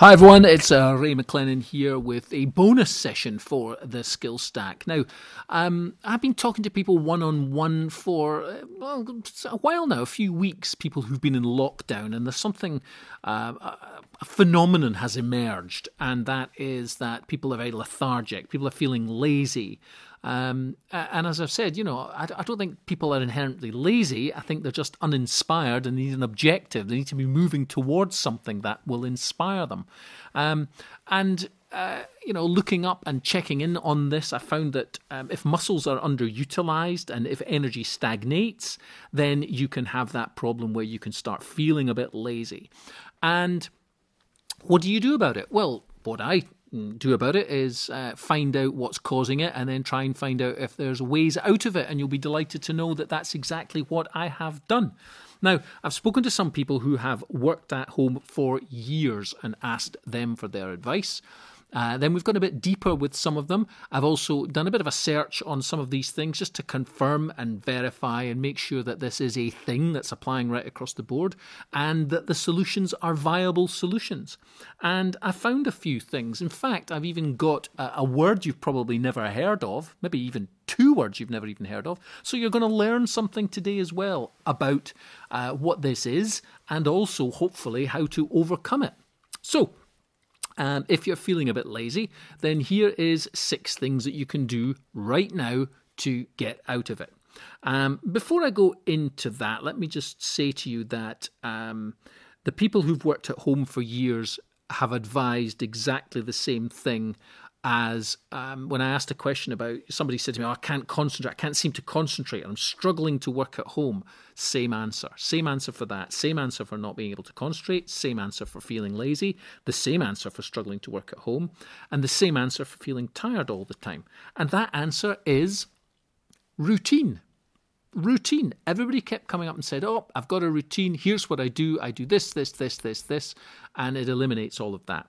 Hi everyone, it's uh, Ray McLennan here with a bonus session for the Skill Stack. Now, um, I've been talking to people one on one for uh, well, a while now, a few weeks. People who've been in lockdown, and there's something, uh, a phenomenon has emerged, and that is that people are very lethargic. People are feeling lazy. Um, and as I've said, you know, I, I, don't think people are inherently lazy. I think they're just uninspired and need an objective. They need to be moving towards something that will inspire them. Um, and uh, you know, looking up and checking in on this, I found that um, if muscles are underutilized and if energy stagnates, then you can have that problem where you can start feeling a bit lazy. And what do you do about it? Well, what I do about it is uh, find out what's causing it and then try and find out if there's ways out of it. And you'll be delighted to know that that's exactly what I have done. Now, I've spoken to some people who have worked at home for years and asked them for their advice. Uh, then we've gone a bit deeper with some of them. I've also done a bit of a search on some of these things just to confirm and verify and make sure that this is a thing that's applying right across the board and that the solutions are viable solutions. And I found a few things. In fact, I've even got a, a word you've probably never heard of, maybe even two words you've never even heard of. So you're going to learn something today as well about uh, what this is and also hopefully how to overcome it. So, um, if you're feeling a bit lazy, then here is six things that you can do right now to get out of it. Um, before I go into that, let me just say to you that um, the people who've worked at home for years have advised exactly the same thing as um, when I asked a question about somebody said to me, oh, I can't concentrate, I can't seem to concentrate, I'm struggling to work at home. Same answer. Same answer for that. Same answer for not being able to concentrate. Same answer for feeling lazy. The same answer for struggling to work at home. And the same answer for feeling tired all the time. And that answer is routine. Routine. Everybody kept coming up and said, Oh, I've got a routine. Here's what I do. I do this, this, this, this, this. And it eliminates all of that.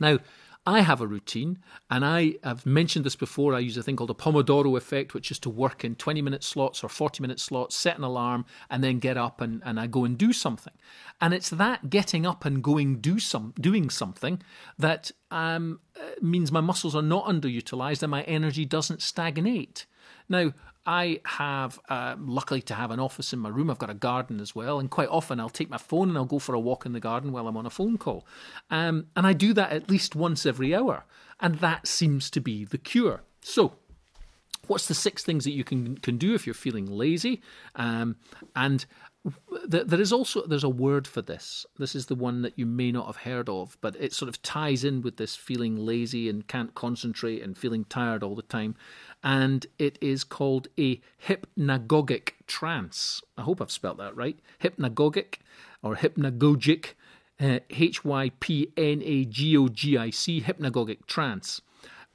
Now, I have a routine, and I have mentioned this before. I use a thing called a Pomodoro effect, which is to work in 20 minute slots or 40 minute slots, set an alarm, and then get up and, and I go and do something. And it's that getting up and going do some doing something that um, uh, means my muscles are not underutilized and my energy doesn't stagnate. Now, I have, uh, luckily to have an office in my room. I've got a garden as well. And quite often I'll take my phone and I'll go for a walk in the garden while I'm on a phone call. Um, and I do that at least once every hour. And that seems to be the cure. So, what's the six things that you can, can do if you're feeling lazy? Um, and there is also there's a word for this. This is the one that you may not have heard of, but it sort of ties in with this feeling lazy and can't concentrate and feeling tired all the time. And it is called a hypnagogic trance. I hope I've spelt that right. Hypnagogic or hypnagogic, uh, H Y P N A G O G I C, hypnagogic trance.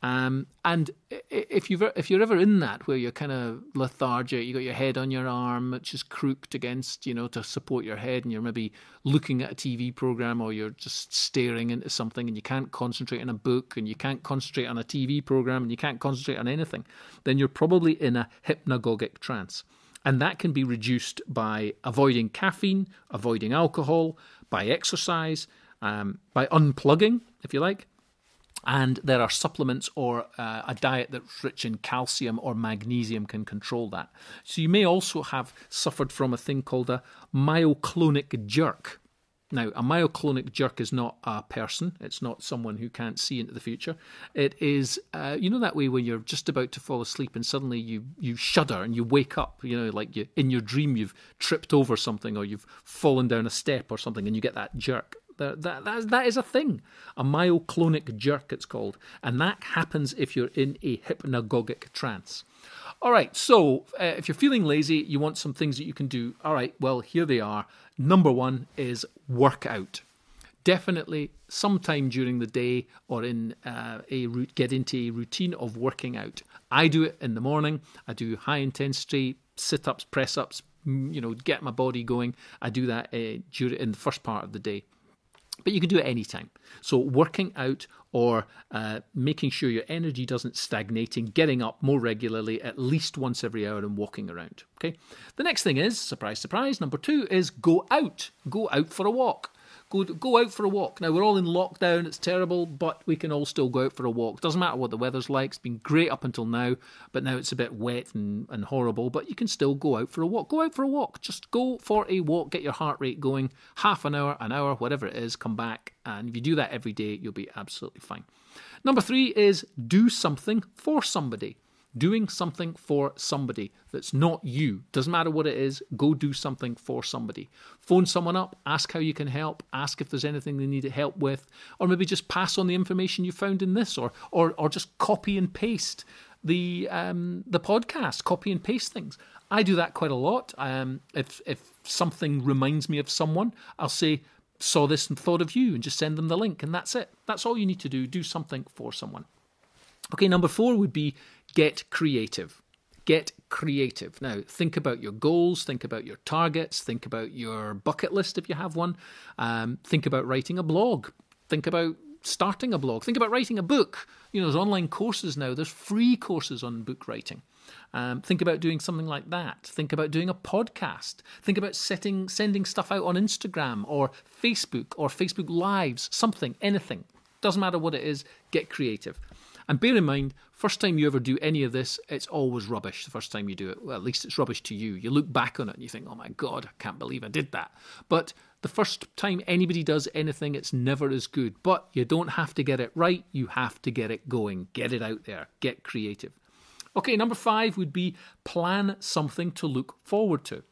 Um, and if you if you're ever in that where you're kind of lethargic, you got your head on your arm, which is crooked against you know to support your head, and you're maybe looking at a TV program or you're just staring into something, and you can't concentrate on a book, and you can't concentrate on a TV program, and you can't concentrate on anything, then you're probably in a hypnagogic trance. And that can be reduced by avoiding caffeine, avoiding alcohol, by exercise, um, by unplugging, if you like, and there are supplements or uh, a diet that's rich in calcium or magnesium can control that. So you may also have suffered from a thing called a myoclonic jerk. Now, a myoclonic jerk is not a person. It's not someone who can't see into the future. It is, uh, you know, that way when you're just about to fall asleep and suddenly you you shudder and you wake up. You know, like you in your dream you've tripped over something or you've fallen down a step or something, and you get that jerk. That, that, that, is a thing. A myoclonic jerk, it's called. And that happens if you're in a hypnagogic trance. All right, so uh, if you're feeling lazy, you want some things that you can do. All right, well, here they are. Number one is workout. Definitely sometime during the day or in uh, a get into a routine of working out. I do it in the morning. I do high intensity sit ups, press ups, you know, get my body going. I do that uh, during in the first part of the day. But you can do it anytime. So, working out or uh, making sure your energy doesn't stagnate and getting up more regularly, at least once every hour, and walking around. Okay. The next thing is surprise, surprise. Number two is go out. Go out for a walk. Go go out for a walk. Now we're all in lockdown. It's terrible, but we can all still go out for a walk. Doesn't matter what the weather's like. It's been great up until now, but now it's a bit wet and, and horrible. But you can still go out for a walk. Go out for a walk. Just go for a walk. Get your heart rate going. Half an hour, an hour, whatever it is. Come back, and if you do that every day, you'll be absolutely fine. Number three is do something for somebody doing something for somebody that's not you. Doesn't matter what it is, go do something for somebody. Phone someone up, ask how you can help, ask if there's anything they need help with, or maybe just pass on the information you found in this, or or, or just copy and paste the um, the podcast, copy and paste things. I do that quite a lot. Um, if if something reminds me of someone, I'll say, saw this and thought of you, and just send them the link, and that's it. That's all you need to do. Do something for someone. Okay, number four would be get creative. Get creative. Now, think about your goals, think about your targets, think about your bucket list if you have one. Um, think about writing a blog. Think about starting a blog. Think about writing a book. You know, there's online courses now, there's free courses on book writing. Um, think about doing something like that. Think about doing a podcast. Think about setting, sending stuff out on Instagram or Facebook or Facebook Lives, something, anything. Doesn't matter what it is, get creative. And bear in mind, first time you ever do any of this, it's always rubbish the first time you do it. Well, at least it's rubbish to you. You look back on it and you think, oh my God, I can't believe I did that. But the first time anybody does anything, it's never as good. But you don't have to get it right, you have to get it going. Get it out there, get creative. Okay, number five would be plan something to look forward to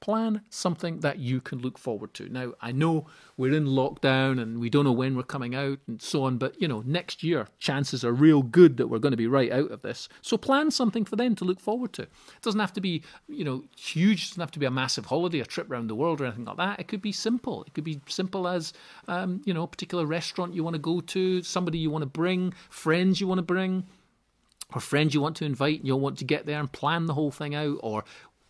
plan something that you can look forward to. Now, I know we're in lockdown and we don't know when we're coming out and so on, but you know, next year, chances are real good that we're going to be right out of this. So plan something for them to look forward to. It doesn't have to be, you know, huge, it doesn't have to be a massive holiday, a trip around the world or anything like that. It could be simple. It could be simple as, um, you know, a particular restaurant you want to go to, somebody you want to bring, friends you want to bring or friends you want to invite and you'll want to get there and plan the whole thing out or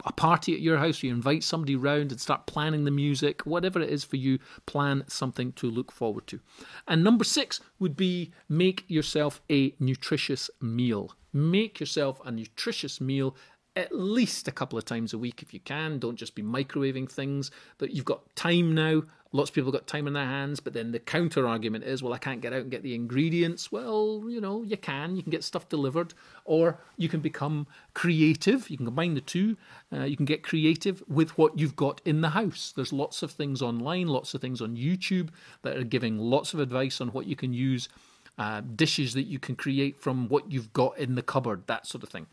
a party at your house, you invite somebody round and start planning the music, whatever it is for you, plan something to look forward to. And number six would be make yourself a nutritious meal. Make yourself a nutritious meal at least a couple of times a week if you can. Don't just be microwaving things. That you've got time now. Lots of people got time in their hands, but then the counter argument is, well, I can't get out and get the ingredients. Well, you know, you can. You can get stuff delivered, or you can become creative. You can combine the two. Uh, you can get creative with what you've got in the house. There's lots of things online, lots of things on YouTube that are giving lots of advice on what you can use, uh, dishes that you can create from what you've got in the cupboard, that sort of thing.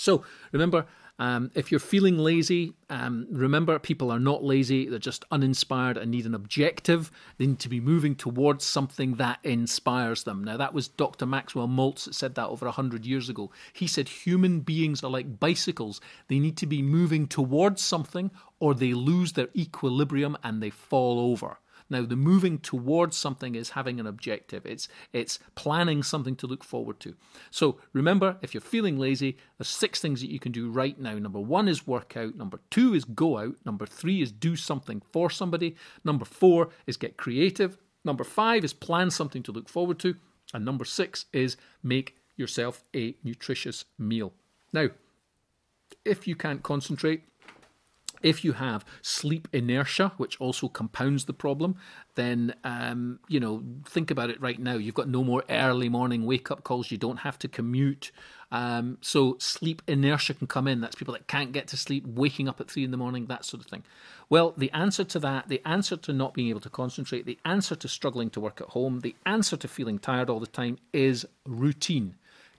So remember, um, if you're feeling lazy, um, remember people are not lazy, they're just uninspired and need an objective. They need to be moving towards something that inspires them. Now, that was Dr. Maxwell Maltz that said that over 100 years ago. He said human beings are like bicycles, they need to be moving towards something or they lose their equilibrium and they fall over. Now, the moving towards something is having an objective. It's it's planning something to look forward to. So remember, if you're feeling lazy, there's six things that you can do right now. Number one is work out. Number two is go out. Number three is do something for somebody. Number four is get creative. Number five is plan something to look forward to. And number six is make yourself a nutritious meal. Now, if you can't concentrate, if you have sleep inertia, which also compounds the problem, then um, you know think about it right now. You've got no more early morning wake up calls. You don't have to commute, um, so sleep inertia can come in. That's people that can't get to sleep, waking up at three in the morning, that sort of thing. Well, the answer to that, the answer to not being able to concentrate, the answer to struggling to work at home, the answer to feeling tired all the time is routine.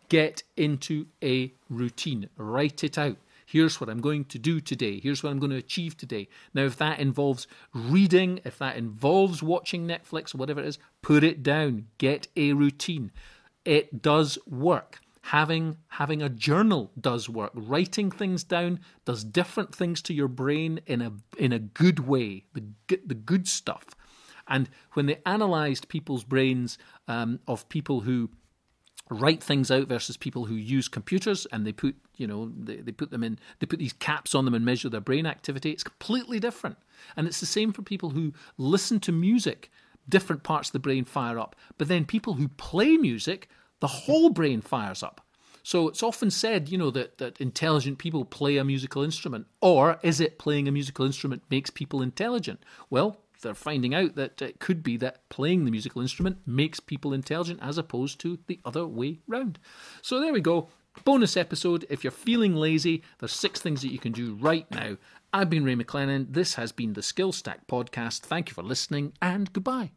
Get into a routine. Write it out. Here's what I'm going to do today. Here's what I'm going to achieve today. Now, if that involves reading, if that involves watching Netflix whatever it is, put it down. Get a routine. It does work. Having having a journal does work. Writing things down does different things to your brain in a in a good way. The the good stuff. And when they analysed people's brains um, of people who write things out versus people who use computers and they put you know they, they put them in they put these caps on them and measure their brain activity. It's completely different. And it's the same for people who listen to music. Different parts of the brain fire up. But then people who play music the whole brain fires up. So it's often said you know that, that intelligent people play a musical instrument. Or is it playing a musical instrument makes people intelligent? Well they're finding out that it could be that playing the musical instrument makes people intelligent as opposed to the other way round. So there we go. Bonus episode. If you're feeling lazy, there's six things that you can do right now. I've been Ray McLennan. This has been the Skill Stack Podcast. Thank you for listening and goodbye.